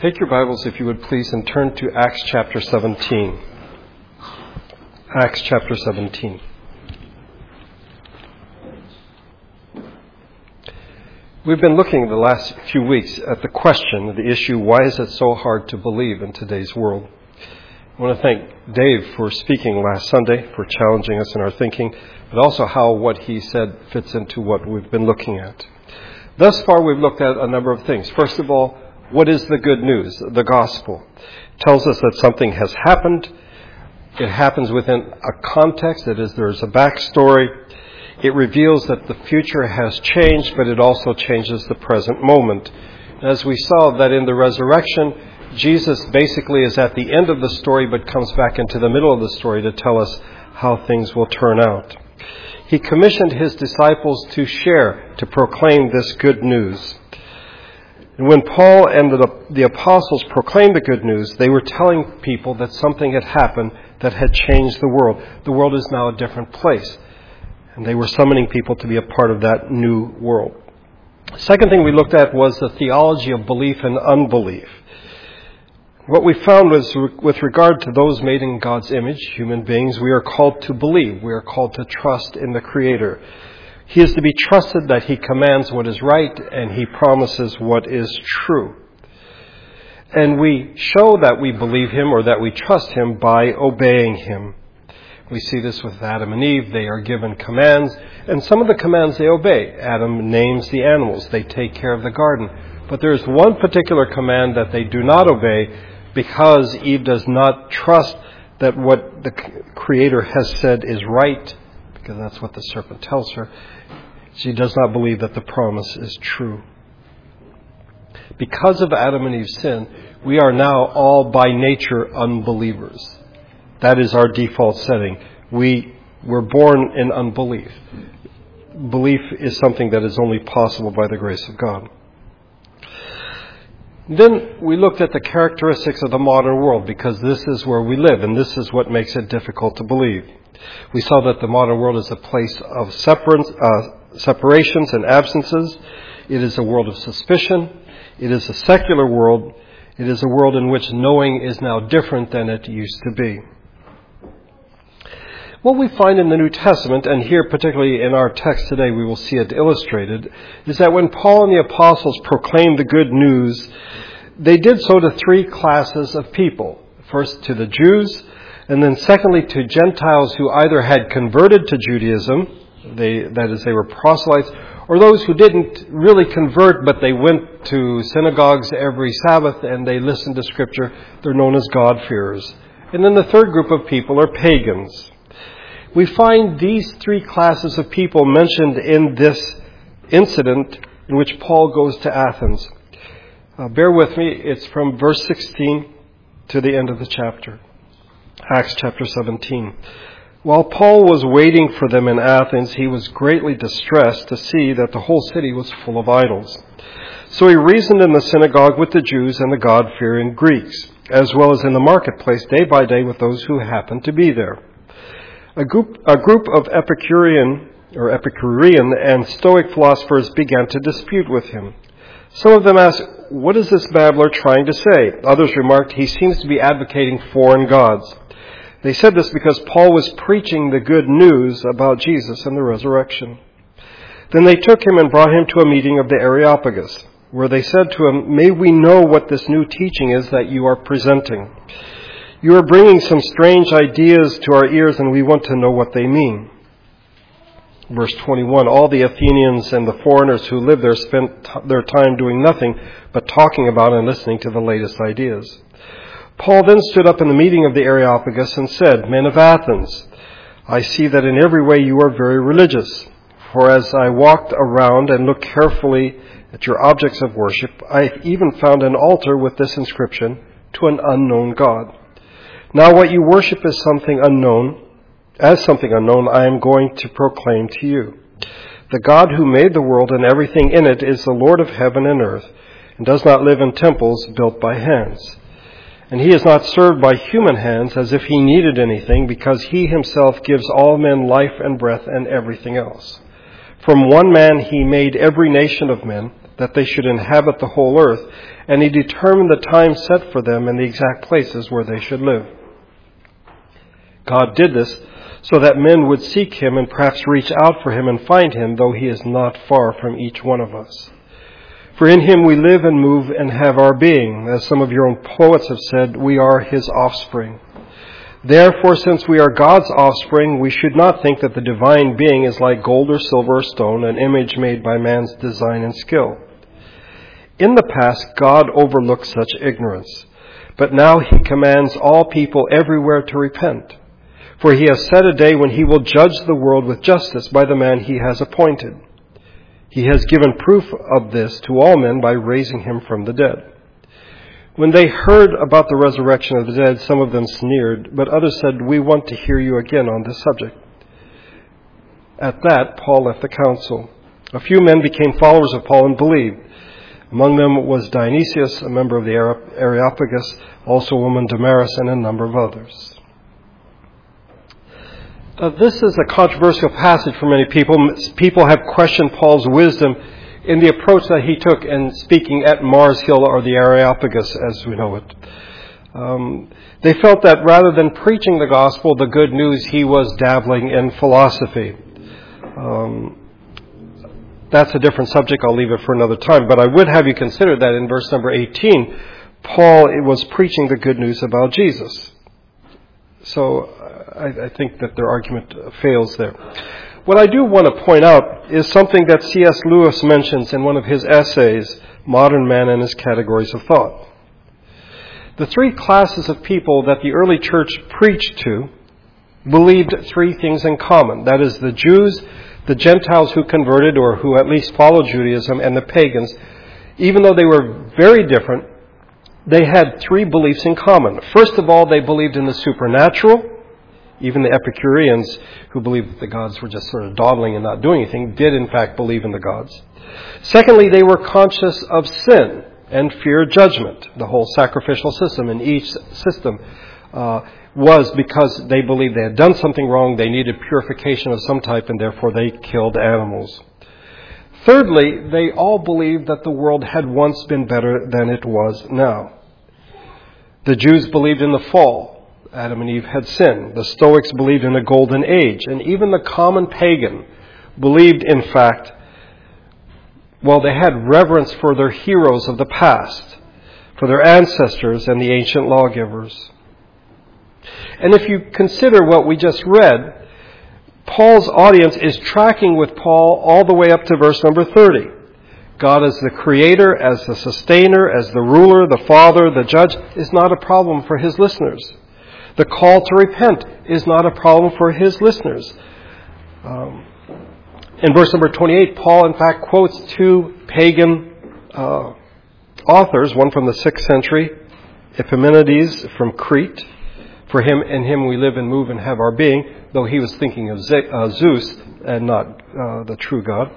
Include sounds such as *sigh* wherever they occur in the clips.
Take your Bibles, if you would please, and turn to Acts chapter 17. Acts chapter 17. We've been looking the last few weeks at the question, the issue, why is it so hard to believe in today's world? I want to thank Dave for speaking last Sunday, for challenging us in our thinking, but also how what he said fits into what we've been looking at. Thus far, we've looked at a number of things. First of all, what is the good news? The gospel tells us that something has happened. It happens within a context, that is, there's a backstory. It reveals that the future has changed, but it also changes the present moment. As we saw that in the resurrection, Jesus basically is at the end of the story, but comes back into the middle of the story to tell us how things will turn out. He commissioned his disciples to share, to proclaim this good news. And when Paul and the, the, apostles proclaimed the good news, they were telling people that something had happened that had changed the world. The world is now a different place. And they were summoning people to be a part of that new world. Second thing we looked at was the theology of belief and unbelief. What we found was with regard to those made in God's image, human beings, we are called to believe. We are called to trust in the Creator. He is to be trusted that he commands what is right and he promises what is true. And we show that we believe him or that we trust him by obeying him. We see this with Adam and Eve. They are given commands, and some of the commands they obey. Adam names the animals. They take care of the garden. But there is one particular command that they do not obey because Eve does not trust that what the Creator has said is right, because that's what the serpent tells her. She does not believe that the promise is true. Because of Adam and Eve's sin, we are now all by nature unbelievers. That is our default setting. We were born in unbelief. Belief is something that is only possible by the grace of God. Then we looked at the characteristics of the modern world because this is where we live and this is what makes it difficult to believe. We saw that the modern world is a place of uh, separations and absences. It is a world of suspicion. It is a secular world. It is a world in which knowing is now different than it used to be. What we find in the New Testament, and here particularly in our text today we will see it illustrated, is that when Paul and the apostles proclaimed the good news, they did so to three classes of people. First to the Jews, and then secondly to Gentiles who either had converted to Judaism, they, that is, they were proselytes, or those who didn't really convert, but they went to synagogues every Sabbath and they listened to Scripture. They're known as God-fearers. And then the third group of people are pagans. We find these three classes of people mentioned in this incident in which Paul goes to Athens. Uh, bear with me, it's from verse 16 to the end of the chapter. Acts chapter 17. While Paul was waiting for them in Athens, he was greatly distressed to see that the whole city was full of idols. So he reasoned in the synagogue with the Jews and the God fearing Greeks, as well as in the marketplace day by day with those who happened to be there. A group, a group of Epicurean or Epicurean and Stoic philosophers began to dispute with him. Some of them asked, What is this babbler trying to say? Others remarked, He seems to be advocating foreign gods. They said this because Paul was preaching the good news about Jesus and the resurrection. Then they took him and brought him to a meeting of the Areopagus, where they said to him, May we know what this new teaching is that you are presenting. You are bringing some strange ideas to our ears, and we want to know what they mean. Verse 21 All the Athenians and the foreigners who lived there spent their time doing nothing but talking about and listening to the latest ideas. Paul then stood up in the meeting of the Areopagus and said, Men of Athens, I see that in every way you are very religious. For as I walked around and looked carefully at your objects of worship, I even found an altar with this inscription, To an unknown God. Now what you worship is something unknown. As something unknown, I am going to proclaim to you. The God who made the world and everything in it is the Lord of heaven and earth, and does not live in temples built by hands. And he is not served by human hands as if he needed anything, because he himself gives all men life and breath and everything else. From one man he made every nation of men, that they should inhabit the whole earth, and he determined the time set for them and the exact places where they should live. God did this so that men would seek him and perhaps reach out for him and find him, though he is not far from each one of us. For in him we live and move and have our being. As some of your own poets have said, we are his offspring. Therefore, since we are God's offspring, we should not think that the divine being is like gold or silver or stone, an image made by man's design and skill. In the past, God overlooked such ignorance, but now he commands all people everywhere to repent. For he has set a day when he will judge the world with justice by the man he has appointed. He has given proof of this to all men by raising him from the dead. When they heard about the resurrection of the dead, some of them sneered, but others said, We want to hear you again on this subject. At that, Paul left the council. A few men became followers of Paul and believed. Among them was Dionysius, a member of the Areopagus, also a woman Damaris, and a number of others. Uh, this is a controversial passage for many people. People have questioned Paul's wisdom in the approach that he took in speaking at Mars Hill or the Areopagus as we know it. Um, they felt that rather than preaching the gospel, the good news, he was dabbling in philosophy. Um, that's a different subject. I'll leave it for another time. But I would have you consider that in verse number 18, Paul was preaching the good news about Jesus. So uh, I, I think that their argument fails there. What I do want to point out is something that C.S. Lewis mentions in one of his essays, Modern Man and His Categories of Thought. The three classes of people that the early church preached to believed three things in common. That is, the Jews, the Gentiles who converted or who at least followed Judaism, and the pagans. Even though they were very different, they had three beliefs in common. First of all, they believed in the supernatural. Even the Epicureans, who believed that the gods were just sort of dawdling and not doing anything, did in fact believe in the gods. Secondly, they were conscious of sin and feared judgment. The whole sacrificial system in each system uh, was because they believed they had done something wrong, they needed purification of some type, and therefore they killed animals. Thirdly, they all believed that the world had once been better than it was now. The Jews believed in the fall. Adam and Eve had sinned. The Stoics believed in a golden age. And even the common pagan believed, in fact, well, they had reverence for their heroes of the past, for their ancestors and the ancient lawgivers. And if you consider what we just read, Paul's audience is tracking with Paul all the way up to verse number 30. God as the creator, as the sustainer, as the ruler, the father, the judge is not a problem for his listeners. The call to repent is not a problem for his listeners. Um, in verse number 28, Paul, in fact, quotes two pagan uh, authors, one from the 6th century, Epimenides from Crete. For him, in him we live and move and have our being, though he was thinking of uh, Zeus and not uh, the true God.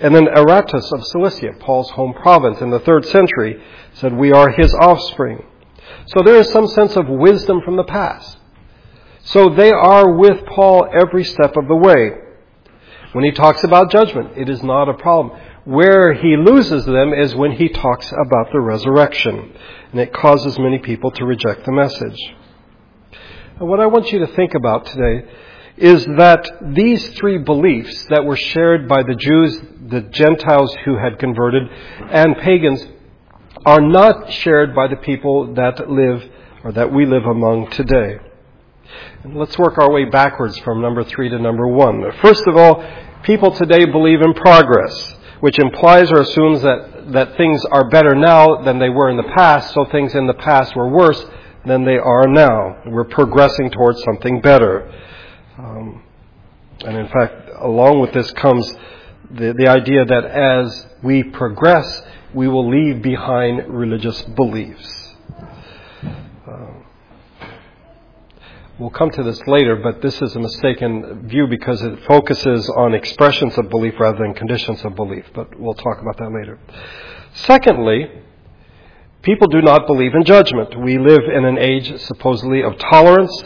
And then Aratus of Cilicia, Paul's home province in the 3rd century, said, We are his offspring. So there is some sense of wisdom from the past. So they are with Paul every step of the way. When he talks about judgment, it is not a problem. Where he loses them is when he talks about the resurrection, and it causes many people to reject the message. And what I want you to think about today is that these three beliefs that were shared by the Jews, the Gentiles who had converted, and pagans are not shared by the people that live or that we live among today. And let's work our way backwards from number three to number one. First of all, people today believe in progress, which implies or assumes that, that things are better now than they were in the past, so things in the past were worse than they are now. We're progressing towards something better. Um, and in fact, along with this comes the, the idea that as we progress, we will leave behind religious beliefs. Um, we'll come to this later, but this is a mistaken view because it focuses on expressions of belief rather than conditions of belief, but we'll talk about that later. Secondly, people do not believe in judgment. We live in an age supposedly of tolerance,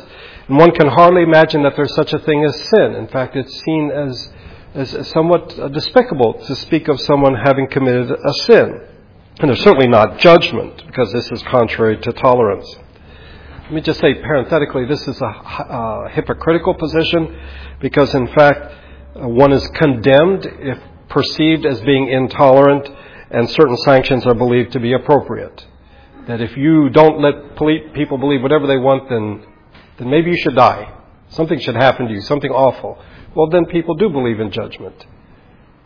and one can hardly imagine that there's such a thing as sin. In fact, it's seen as as somewhat uh, despicable to speak of someone having committed a sin. And there's certainly not judgment, because this is contrary to tolerance. Let me just say parenthetically, this is a uh, hypocritical position, because in fact, uh, one is condemned if perceived as being intolerant, and certain sanctions are believed to be appropriate. That if you don't let people believe whatever they want, then, then maybe you should die. Something should happen to you, something awful. Well, then people do believe in judgment.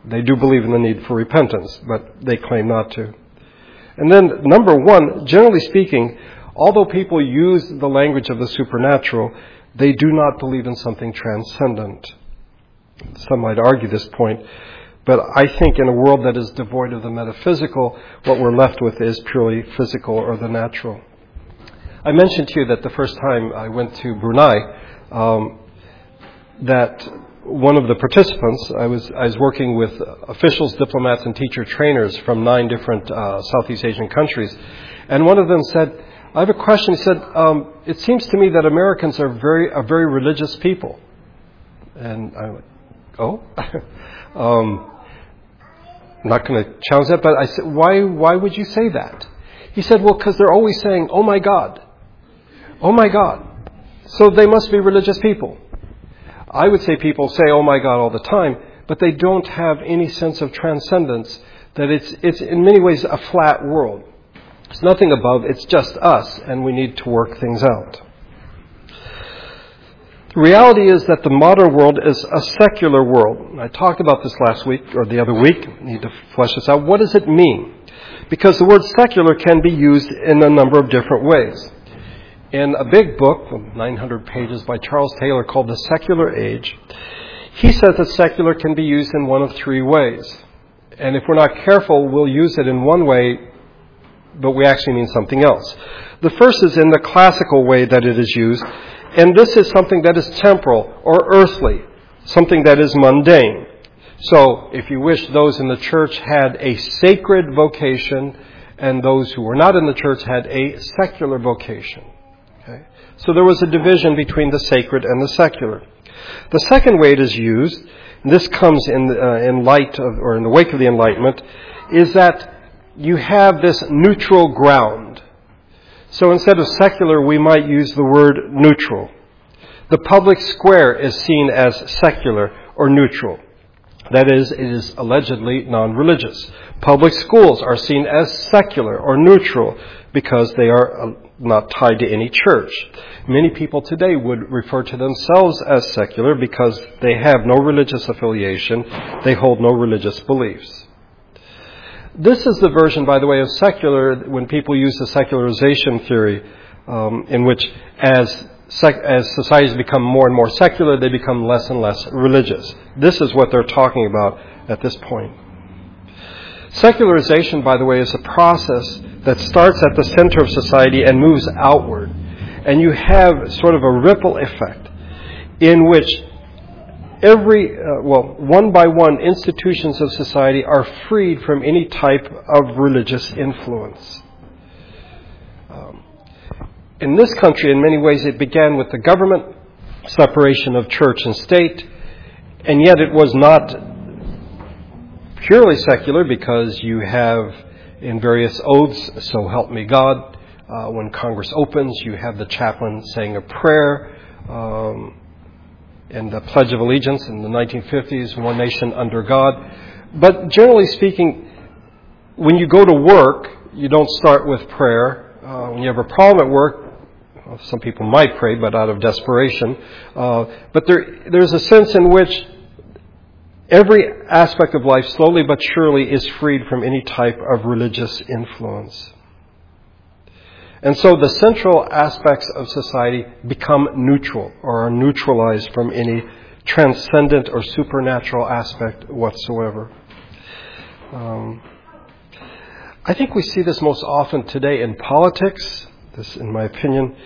They do believe in the need for repentance, but they claim not to. And then, number one, generally speaking, although people use the language of the supernatural, they do not believe in something transcendent. Some might argue this point, but I think in a world that is devoid of the metaphysical, what we're left with is purely physical or the natural. I mentioned to you that the first time I went to Brunei, um, that one of the participants, I was, I was working with officials, diplomats, and teacher trainers from nine different uh, Southeast Asian countries. And one of them said, I have a question. He said, um, It seems to me that Americans are very, a very religious people. And I went, Oh? *laughs* um, I'm not going to challenge that, but I said, why, why would you say that? He said, Well, because they're always saying, Oh my God. Oh my God. So they must be religious people. I would say people say, oh my God, all the time, but they don't have any sense of transcendence, that it's, it's in many ways a flat world. It's nothing above, it's just us, and we need to work things out. The reality is that the modern world is a secular world. I talked about this last week or the other week. I need to flesh this out. What does it mean? Because the word secular can be used in a number of different ways in a big book, 900 pages, by Charles Taylor called The Secular Age, he says that secular can be used in one of three ways. And if we're not careful, we'll use it in one way, but we actually mean something else. The first is in the classical way that it is used, and this is something that is temporal or earthly, something that is mundane. So, if you wish, those in the church had a sacred vocation, and those who were not in the church had a secular vocation. So there was a division between the sacred and the secular. The second way it is used, and this comes in, uh, in light of, or in the wake of the Enlightenment, is that you have this neutral ground. So instead of secular, we might use the word neutral. The public square is seen as secular or neutral. That is, it is allegedly non religious. Public schools are seen as secular or neutral because they are uh, not tied to any church. Many people today would refer to themselves as secular because they have no religious affiliation, they hold no religious beliefs. This is the version, by the way, of secular when people use the secularization theory, um, in which as sec- as societies become more and more secular, they become less and less religious. This is what they're talking about at this point. Secularization, by the way, is a process that starts at the center of society and moves outward. And you have sort of a ripple effect in which every, uh, well, one by one, institutions of society are freed from any type of religious influence. In this country, in many ways, it began with the government, separation of church and state, and yet it was not purely secular because you have in various oaths, so help me God. Uh, when Congress opens, you have the chaplain saying a prayer. Um, and the Pledge of Allegiance in the 1950s, one nation under God. But generally speaking, when you go to work, you don't start with prayer. Uh, when you have a problem at work, some people might pray, but out of desperation. Uh, but there, there's a sense in which Every aspect of life, slowly but surely, is freed from any type of religious influence. And so the central aspects of society become neutral or are neutralized from any transcendent or supernatural aspect whatsoever. Um, I think we see this most often today in politics, this in my opinion,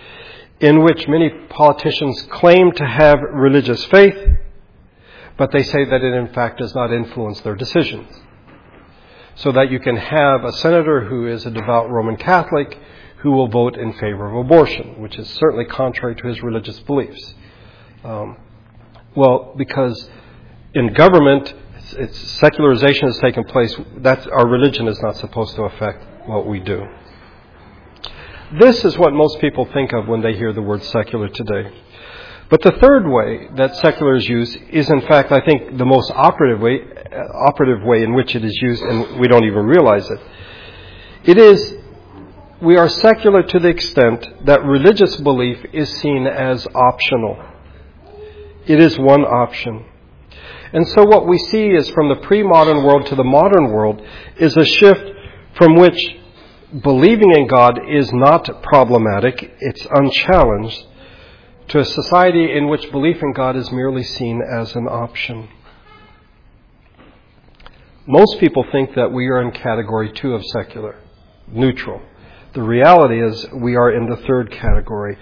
in which many politicians claim to have religious faith, but they say that it in fact does not influence their decisions. So that you can have a senator who is a devout Roman Catholic who will vote in favor of abortion, which is certainly contrary to his religious beliefs. Um, well, because in government, it's, secularization has taken place. That's, our religion is not supposed to affect what we do. This is what most people think of when they hear the word secular today. But the third way that secular is used is, in fact, I think, the most operative way, uh, operative way in which it is used, and we don't even realize it. It is we are secular to the extent that religious belief is seen as optional. It is one option. And so what we see is from the pre-modern world to the modern world is a shift from which believing in God is not problematic, it's unchallenged, to a society in which belief in God is merely seen as an option. Most people think that we are in category two of secular, neutral. The reality is we are in the third category,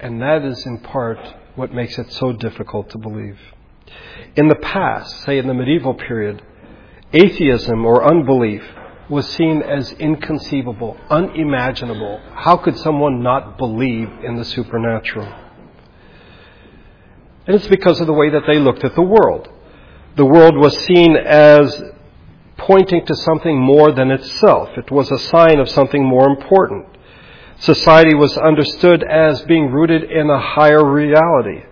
and that is in part what makes it so difficult to believe. In the past, say in the medieval period, atheism or unbelief was seen as inconceivable, unimaginable. How could someone not believe in the supernatural? And it's because of the way that they looked at the world. The world was seen as pointing to something more than itself. It was a sign of something more important. Society was understood as being rooted in a higher reality.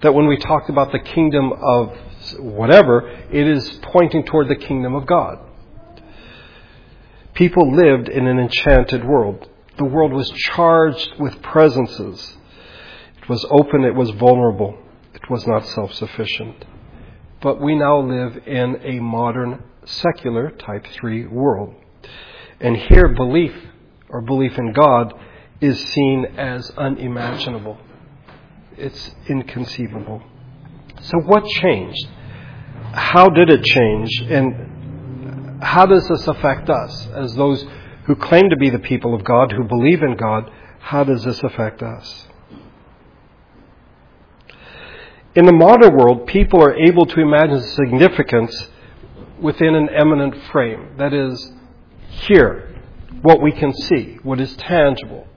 That when we talk about the kingdom of whatever, it is pointing toward the kingdom of God. People lived in an enchanted world. The world was charged with presences. It was open, it was vulnerable, it was not self sufficient. But we now live in a modern secular type 3 world. And here, belief or belief in God is seen as unimaginable. It's inconceivable. So, what changed? How did it change? And how does this affect us as those who claim to be the people of God, who believe in God? How does this affect us? In the modern world, people are able to imagine significance within an immanent frame. That is, here, what we can see, what is tangible.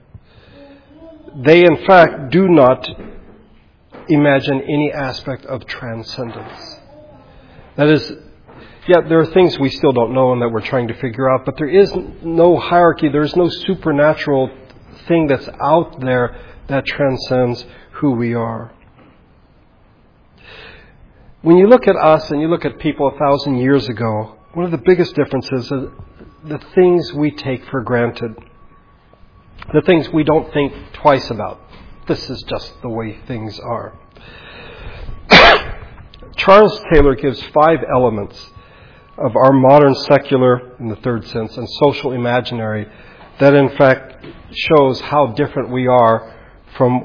They, in fact, do not imagine any aspect of transcendence. That is, yet there are things we still don't know and that we're trying to figure out, but there is no hierarchy, there is no supernatural thing that's out there that transcends who we are. When you look at us and you look at people a thousand years ago, one of the biggest differences is the things we take for granted, the things we don't think twice about. This is just the way things are. *coughs* Charles Taylor gives five elements of our modern secular, in the third sense, and social imaginary that in fact shows how different we are from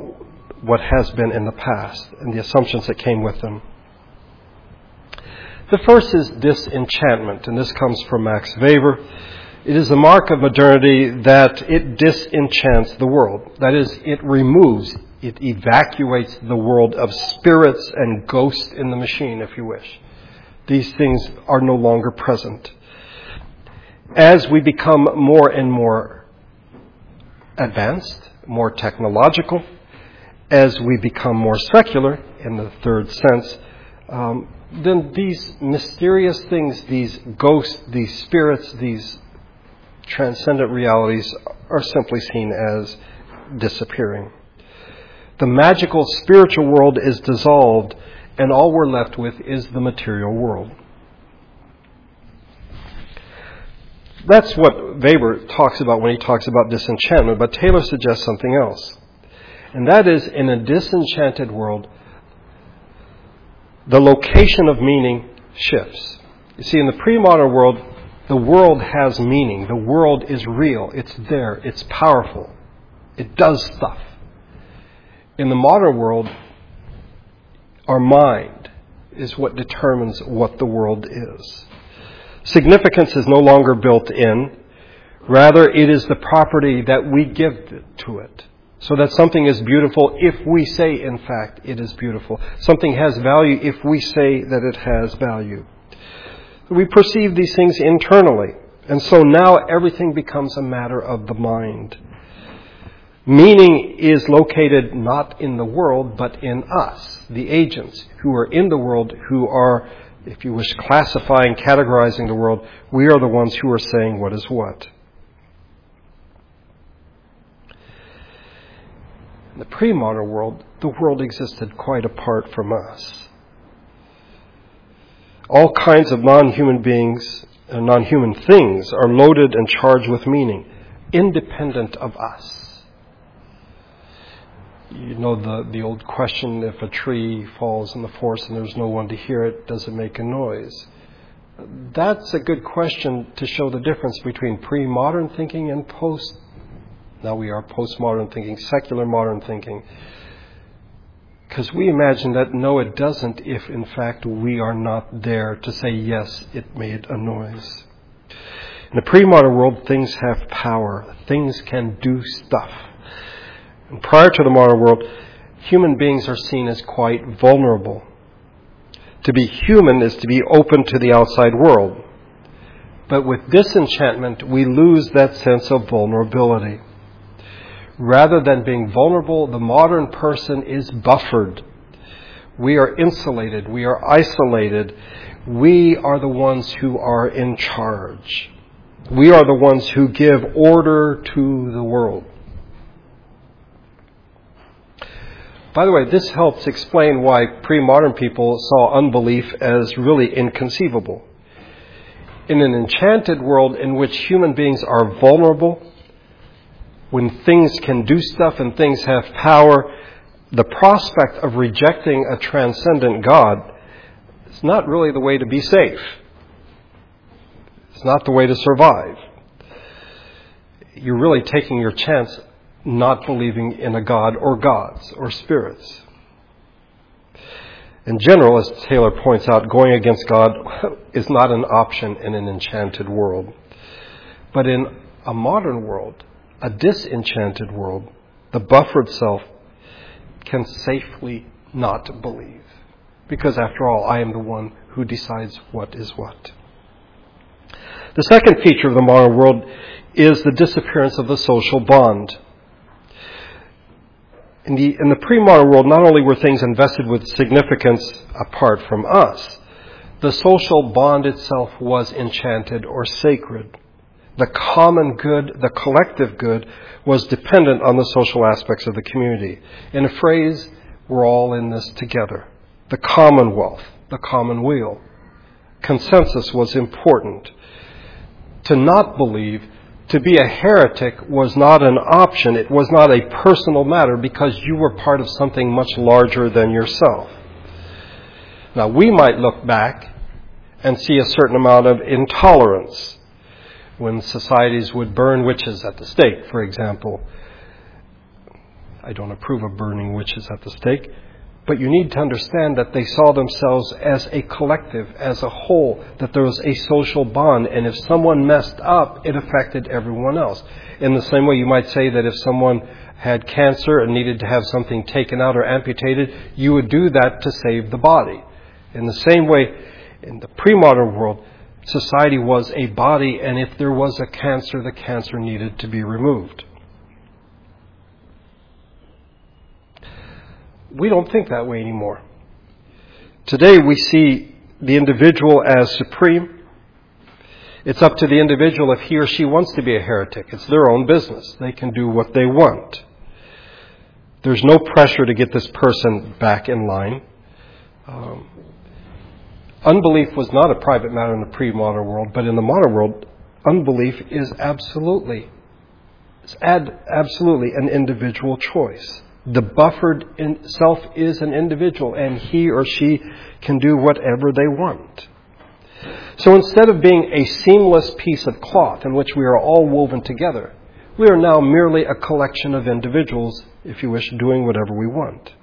what has been in the past and the assumptions that came with them. The first is disenchantment, and this comes from Max Weber. It is a mark of modernity that it disenchants the world. That is, it removes, it evacuates the world of spirits and ghosts in the machine, if you wish. These things are no longer present. As we become more and more advanced, more technological, as we become more secular, in the third sense, um, then these mysterious things, these ghosts, these spirits, these transcendent realities are simply seen as disappearing. The magical spiritual world is dissolved, and all we're left with is the material world. That's what Weber talks about when he talks about disenchantment, but Taylor suggests something else. And that is, in a disenchanted world, the location of meaning shifts. You see, in the pre modern world, the world has meaning. The world is real. It's there. It's powerful. It does stuff. In the modern world, our mind is what determines what the world is. Significance is no longer built in. Rather, it is the property that we give to it. So that something is beautiful if we say, in fact, it is beautiful. Something has value if we say that it has value. We perceive these things internally. And so now everything becomes a matter of the mind. Meaning is located not in the world, but in us, the agents who are in the world, who are, if you wish, classifying, categorizing the world. We are the ones who are saying what is what. In the pre modern world, the world existed quite apart from us. All kinds of non human beings uh, and non human things are loaded and charged with meaning, independent of us you know the the old question: if a tree falls in the forest and there's no one to hear it, does it make a noise? That's a good question to show the difference between pre-modern thinking and post. Now we are postmodern thinking, secular modern thinking. Because we imagine that no, it doesn't, if in fact we are not there to say yes, it made a noise. In the pre-modern world, things have power. Things can do stuff. And prior to the modern world, human beings are seen as quite vulnerable. To be human is to be open to the outside world. But with disenchantment, we lose that sense of vulnerability. Rather than being vulnerable, the modern person is buffered. We are insulated. We are isolated. We are the ones who are in charge. We are the ones who give order to the world. By the way, this helps explain why pre modern people saw unbelief as really inconceivable. In an enchanted world in which human beings are vulnerable, when things can do stuff and things have power, the prospect of rejecting a transcendent God is not really the way to be safe. It's not the way to survive. You're really taking your chance not believing in a God or gods or spirits. In general, as Taylor points out, going against God *laughs* is not an option in an enchanted world. But in a modern world, a disenchanted world, the buffered self can safely not believe. Because after all, I am the one who decides what is what. The second feature of the modern world is the disappearance of the social bond in the, in the pre-modern world, not only were things invested with significance apart from us, the social bond itself was enchanted or sacred. The common good, the collective good, was dependent on the social aspects of the community. In a phrase, we're all in this together. The commonwealth, the commonweal. Consensus was important. To not believe to be a heretic was not an option. It was not a personal matter because you were part of something much larger than yourself. Now, we might look back and see a certain amount of intolerance when societies would burn witches at the stake, for example. I don't approve of burning witches at the stake. But you need to understand that they saw themselves as a collective, as a whole, that there was a social bond, and if someone messed up, it affected everyone else. In the same way, you might say that if someone had cancer and needed to have something taken out or amputated, you would do that to save the body. In the same way, in the pre modern world, society was a body, and if there was a cancer, the cancer needed to be removed. We don't think that way anymore. Today we see the individual as supreme. It's up to the individual if he or she wants to be a heretic. It's their own business. They can do what they want. There's no pressure to get this person back in line. Um, unbelief was not a private matter in the pre-modern world, but in the modern world, unbelief is absolutely, it's ad, absolutely an individual choice. The buffered self is an individual, and he or she can do whatever they want. So instead of being a seamless piece of cloth in which we are all woven together, we are now merely a collection of individuals, if you wish, doing whatever we want.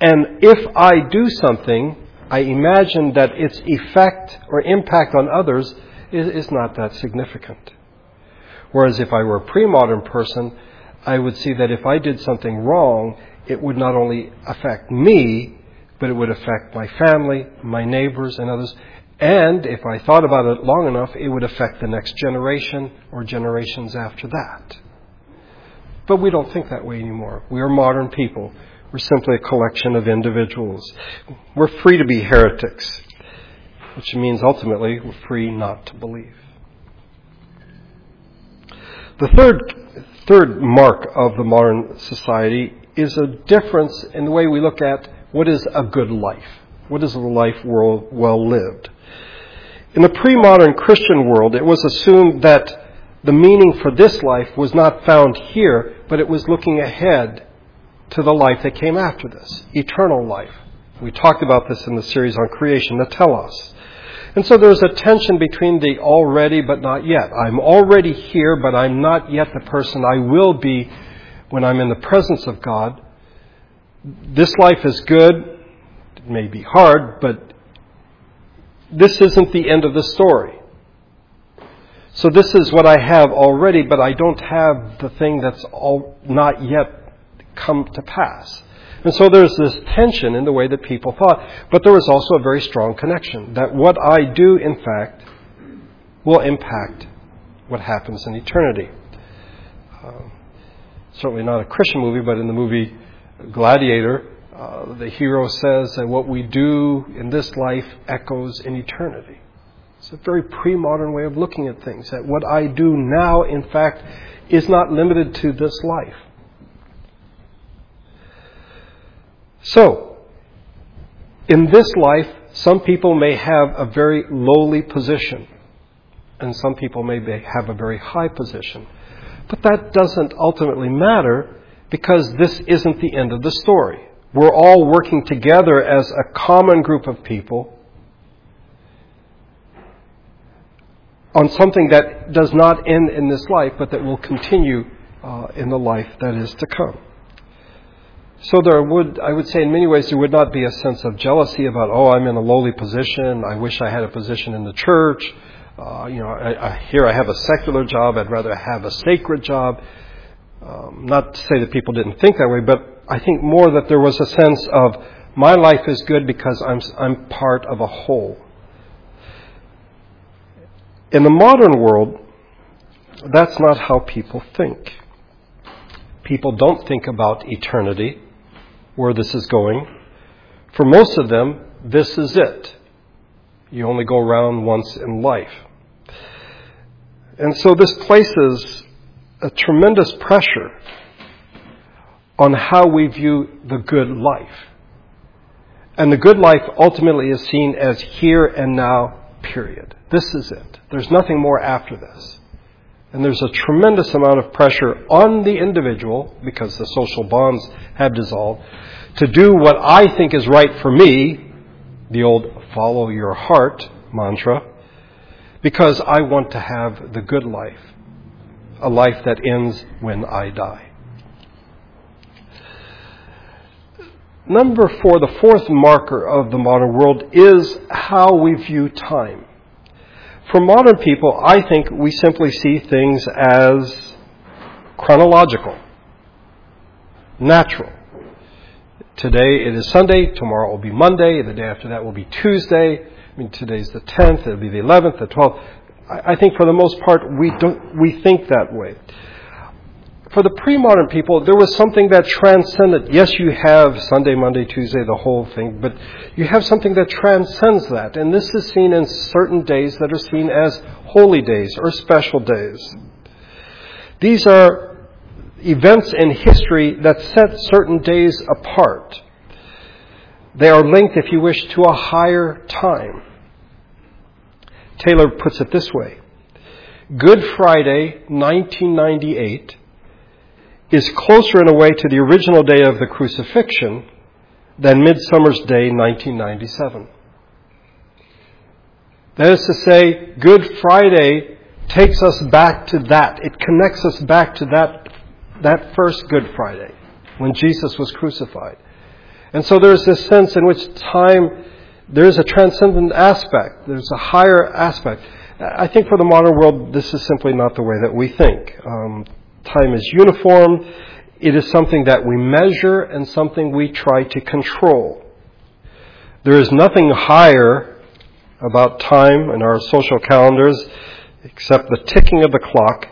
And if I do something, I imagine that its effect or impact on others is, not that significant. Whereas if I were a pre modern person, I would see that if I did something wrong, it would not only affect me, but it would affect my family, my neighbors, and others. And if I thought about it long enough, it would affect the next generation or generations after that. But we don't think that way anymore. We are modern people. We're simply a collection of individuals. We're free to be heretics, which means ultimately we're free not to believe. The third, third mark of the modern society is a difference in the way we look at what is a good life. What is a life well, lived? In the pre-modern Christian world, it was assumed that the meaning for this life was not found here, but it was looking ahead to the life that came after this, eternal life. We talked about this in the series on creation, the telos. And so there's a tension between the already but not yet. I'm already here, but I'm not yet the person I will be when I'm in the presence of God. This life is good. It may be hard, but this isn't the end of the story. So this is what I have already, but I don't have the thing that's all not yet come to pass. And so there's this tension in the way that people thought. But there was also a very strong connection that what I do, in fact, will impact what happens in eternity. Uh, certainly not a Christian movie, but in the movie Gladiator, uh, the hero says that what we do in this life echoes in eternity. It's a very pre modern way of looking at things, that what I do now, in fact, is not limited to this life. So, in this life, some people may have a very lowly position, and some people may have a very high position. But that doesn't ultimately matter because this isn't the end of the story. We're all working together as a common group of people on something that does not end in this life, but that will continue uh, in the life that is to come. So there would, I would say, in many ways, there would not be a sense of jealousy about, oh, I'm in a lowly position. I wish I had a position in the church. Uh, you know, I, I, here I have a secular job. I'd rather have a sacred job. Um, not to say that people didn't think that way, but I think more that there was a sense of my life is good because I'm, I'm part of a whole. In the modern world, that's not how people think. People don't think about eternity, where this is going. For most of them, this is it. You only go around once in life. And so this places a tremendous pressure on how we view the good life. And the good life ultimately is seen as here and now, period. This is it. There's nothing more after this. And there's a tremendous amount of pressure on the individual, because the social bonds have dissolved, to do what I think is right for me, the old follow your heart mantra, because I want to have the good life, a life that ends when I die. Number four, the fourth marker of the modern world is how we view time. For modern people, I think we simply see things as chronological, natural. Today it is Sunday, tomorrow will be Monday, the day after that will be Tuesday. I mean, today's the 10th, it'll be the 11th, the 12th. I think for the most part, we don't, we think that way for the pre-modern people, there was something that transcended. Yes, you have Sunday, Monday, Tuesday, the whole thing, but you have something that transcends that. And this is seen in certain days that are seen as holy days or special days. These are events in history that set certain days apart. They are linked, if you wish, to a higher time. Taylor puts it this way. Good Friday, 1998, is closer in a way to the original day of the crucifixion than Midsummer's Day 1997. That is to say, Good Friday takes us back to that. It connects us back to that, that first Good Friday when Jesus was crucified. And so there's this sense in which time, there's a transcendent aspect, there's a higher aspect. I think for the modern world, this is simply not the way that we think. Um, time is uniform. It is something that we measure and something we try to control. There is nothing higher about time in our social calendars except the ticking of the clock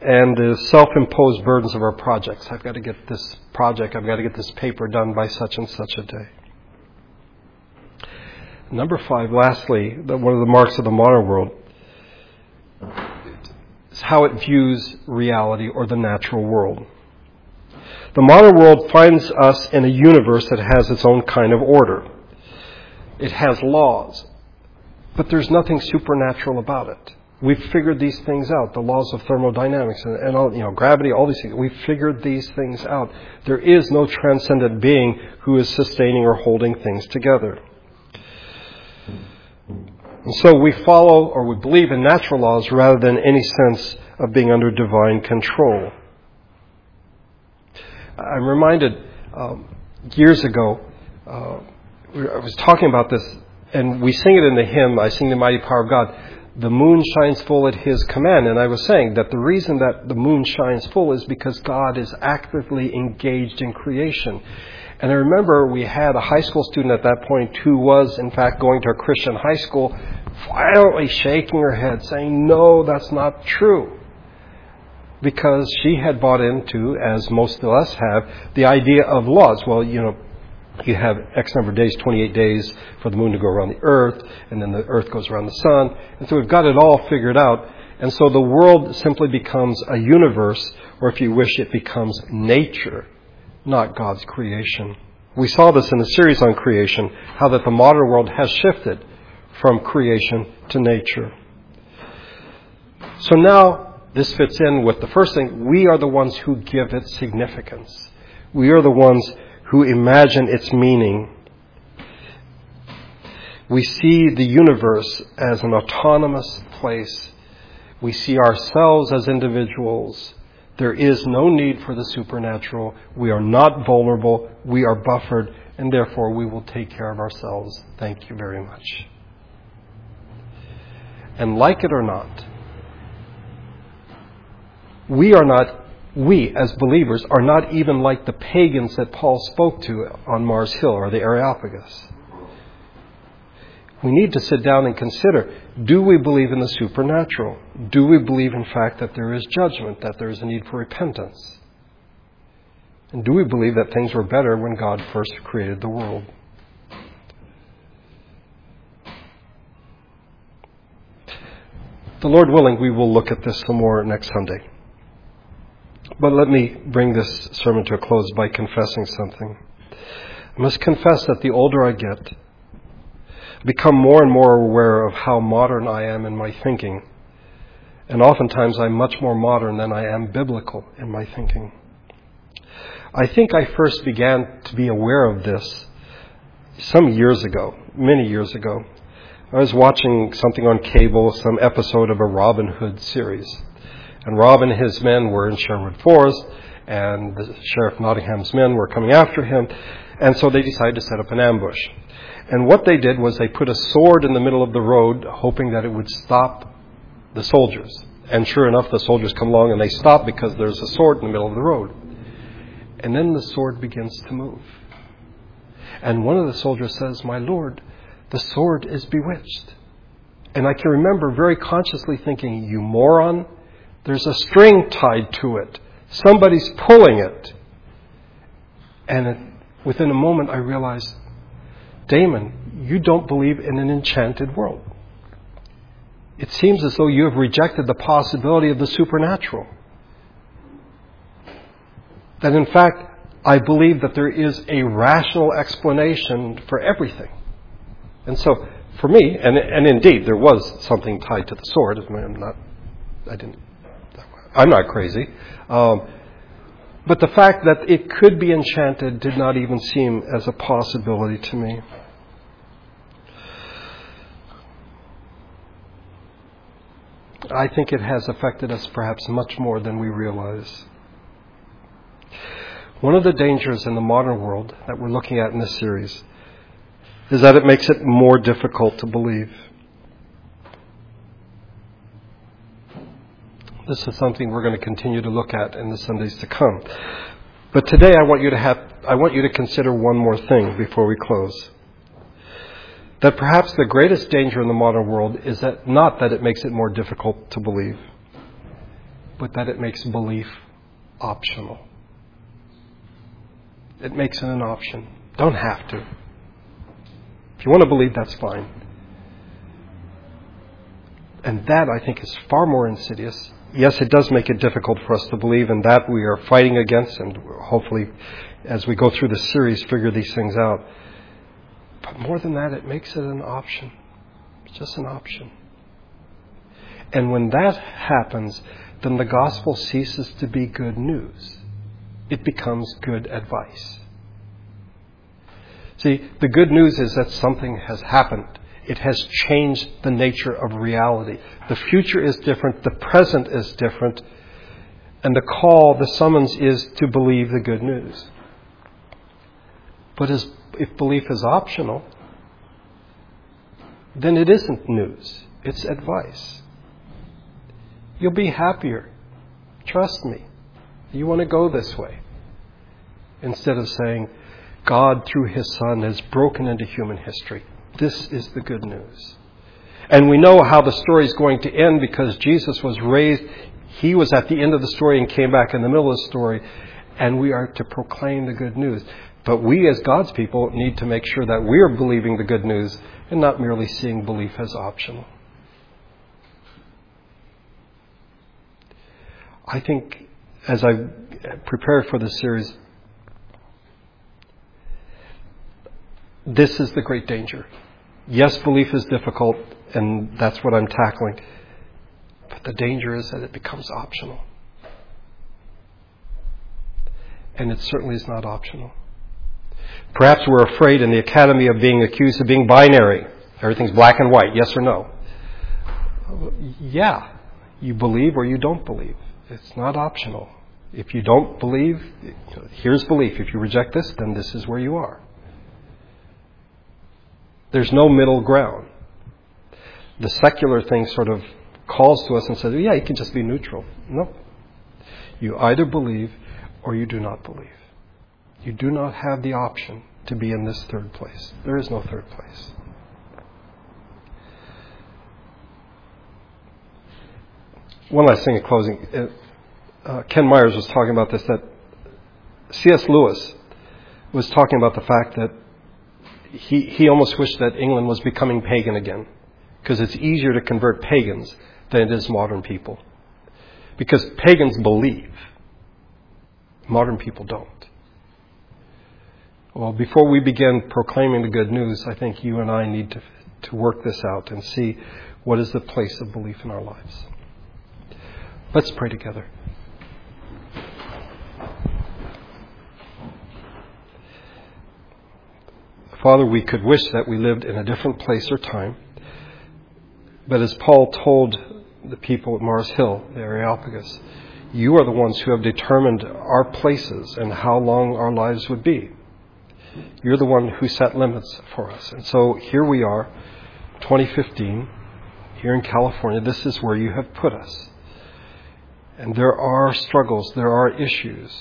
and the self-imposed burdens of our projects. I've got to get this project, I've got to get this paper done by such and such a day. Number five, lastly, one of the marks of the modern world how it views reality or the natural world. The modern world finds us in a universe that has its own kind of order. It has laws, but there's nothing supernatural about it. We've figured these things out, the laws of thermodynamics and, and all, you know, gravity, all these things. We've figured these things out. There is no transcendent being who is sustaining or holding things together. And so we follow or we believe in natural laws rather than any sense of being under divine control. I'm reminded um, years ago, uh, I was talking about this, and we sing it in the hymn, I Sing the Mighty Power of God. The moon shines full at His command. And I was saying that the reason that the moon shines full is because God is actively engaged in creation. And I remember we had a high school student at that point who was, in fact, going to a Christian high school, violently shaking her head, saying, No, that's not true. Because she had bought into, as most of us have, the idea of laws. Well, you know, you have X number of days, 28 days for the moon to go around the earth, and then the earth goes around the sun. And so we've got it all figured out. And so the world simply becomes a universe, or if you wish, it becomes nature, not God's creation. We saw this in the series on creation, how that the modern world has shifted from creation to nature. So now this fits in with the first thing. We are the ones who give it significance. We are the ones who imagine its meaning. We see the universe as an autonomous place. We see ourselves as individuals. There is no need for the supernatural. We are not vulnerable. We are buffered, and therefore we will take care of ourselves. Thank you very much. And like it or not, we are not we as believers are not even like the pagans that Paul spoke to on Mars Hill or the Areopagus. We need to sit down and consider do we believe in the supernatural? Do we believe, in fact, that there is judgment, that there is a need for repentance? And do we believe that things were better when God first created the world? The Lord willing, we will look at this some more next Sunday. But let me bring this sermon to a close by confessing something. I must confess that the older I get, become more and more aware of how modern I am in my thinking. And oftentimes I'm much more modern than I am biblical in my thinking. I think I first began to be aware of this some years ago, many years ago. I was watching something on cable, some episode of a Robin Hood series. And Rob and his men were in Sherwood Forest, and the Sheriff Nottingham's men were coming after him. And so they decided to set up an ambush. And what they did was they put a sword in the middle of the road, hoping that it would stop the soldiers. And sure enough, the soldiers come along and they stop because there's a sword in the middle of the road. And then the sword begins to move. And one of the soldiers says, My Lord, the sword is bewitched. And I can remember very consciously thinking, You moron, there's a string tied to it. Somebody's pulling it. And it, within a moment, I realized, Damon, you don't believe in an enchanted world. It seems as though you have rejected the possibility of the supernatural. That in fact, I believe that there is a rational explanation for everything. And so, for me, and, and indeed, there was something tied to the sword. I'm not, I didn't I'm not crazy. Um, but the fact that it could be enchanted did not even seem as a possibility to me. I think it has affected us perhaps much more than we realize. One of the dangers in the modern world that we're looking at in this series is that it makes it more difficult to believe. This is something we're going to continue to look at in the Sundays to come. But today I want you to have, I want you to consider one more thing before we close. That perhaps the greatest danger in the modern world is that not that it makes it more difficult to believe, but that it makes belief optional. It makes it an option. Don't have to. If you want to believe, that's fine. And that, I think, is far more insidious. Yes, it does make it difficult for us to believe, and that we are fighting against, and hopefully, as we go through the series, figure these things out. But more than that, it makes it an option. It's just an option. And when that happens, then the gospel ceases to be good news. It becomes good advice. See, the good news is that something has happened. It has changed the nature of reality. The future is different, the present is different, and the call, the summons is to believe the good news. But as, if belief is optional, then it isn't news, it's advice. You'll be happier. Trust me. You want to go this way. Instead of saying, God, through His Son, has broken into human history. This is the good news. And we know how the story is going to end because Jesus was raised. He was at the end of the story and came back in the middle of the story. And we are to proclaim the good news. But we, as God's people, need to make sure that we are believing the good news and not merely seeing belief as optional. I think as I prepared for this series, this is the great danger. Yes, belief is difficult, and that's what I'm tackling. But the danger is that it becomes optional. And it certainly is not optional. Perhaps we're afraid in the academy of being accused of being binary. Everything's black and white, yes or no. Yeah, you believe or you don't believe. It's not optional. If you don't believe, here's belief. If you reject this, then this is where you are. There's no middle ground. The secular thing sort of calls to us and says, yeah, you can just be neutral. No. You either believe or you do not believe. You do not have the option to be in this third place. There is no third place. One last thing in closing. Uh, uh Ken Myers was talking about this that C.S. Lewis was talking about the fact that he, he almost wished that England was becoming pagan again because it's easier to convert pagans than it is modern people. Because pagans believe, modern people don't. Well, before we begin proclaiming the good news, I think you and I need to, to work this out and see what is the place of belief in our lives. Let's pray together. Father, we could wish that we lived in a different place or time. But as Paul told the people at Mars Hill, the Areopagus, you are the ones who have determined our places and how long our lives would be. You're the one who set limits for us. And so here we are, 2015, here in California. This is where you have put us. And there are struggles, there are issues,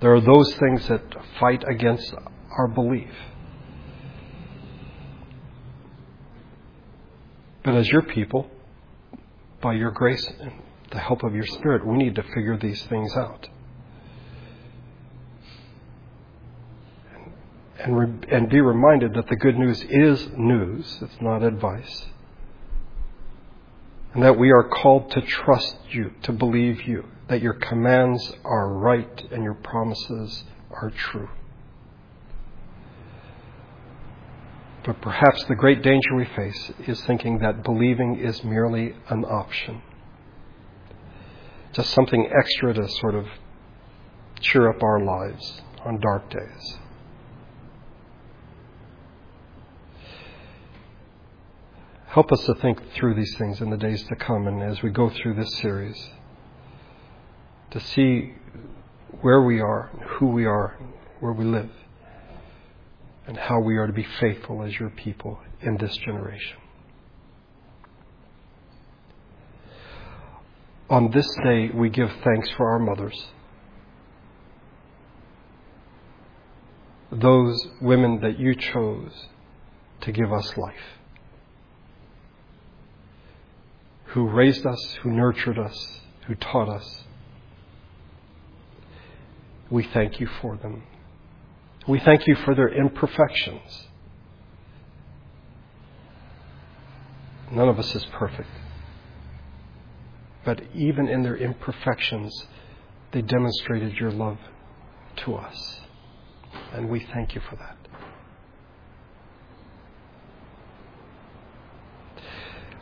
there are those things that fight against our belief. But as your people, by your grace and the help of your Spirit, we need to figure these things out. And, re- and be reminded that the good news is news, it's not advice. And that we are called to trust you, to believe you, that your commands are right and your promises are true. But perhaps the great danger we face is thinking that believing is merely an option. Just something extra to sort of cheer up our lives on dark days. Help us to think through these things in the days to come and as we go through this series to see where we are, who we are, where we live and how we are to be faithful as your people in this generation. On this day, we give thanks for our mothers, those women that you chose to give us life, who raised us, who nurtured us, who taught us. We thank you for them. We thank you for their imperfections. None of us is perfect. But even in their imperfections, they demonstrated your love to us. And we thank you for that.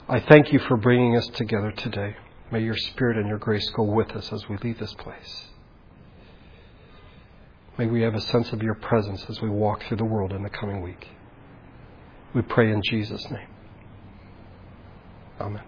I thank you for bringing us together today. May your Spirit and your grace go with us as we leave this place. May we have a sense of your presence as we walk through the world in the coming week. We pray in Jesus' name. Amen.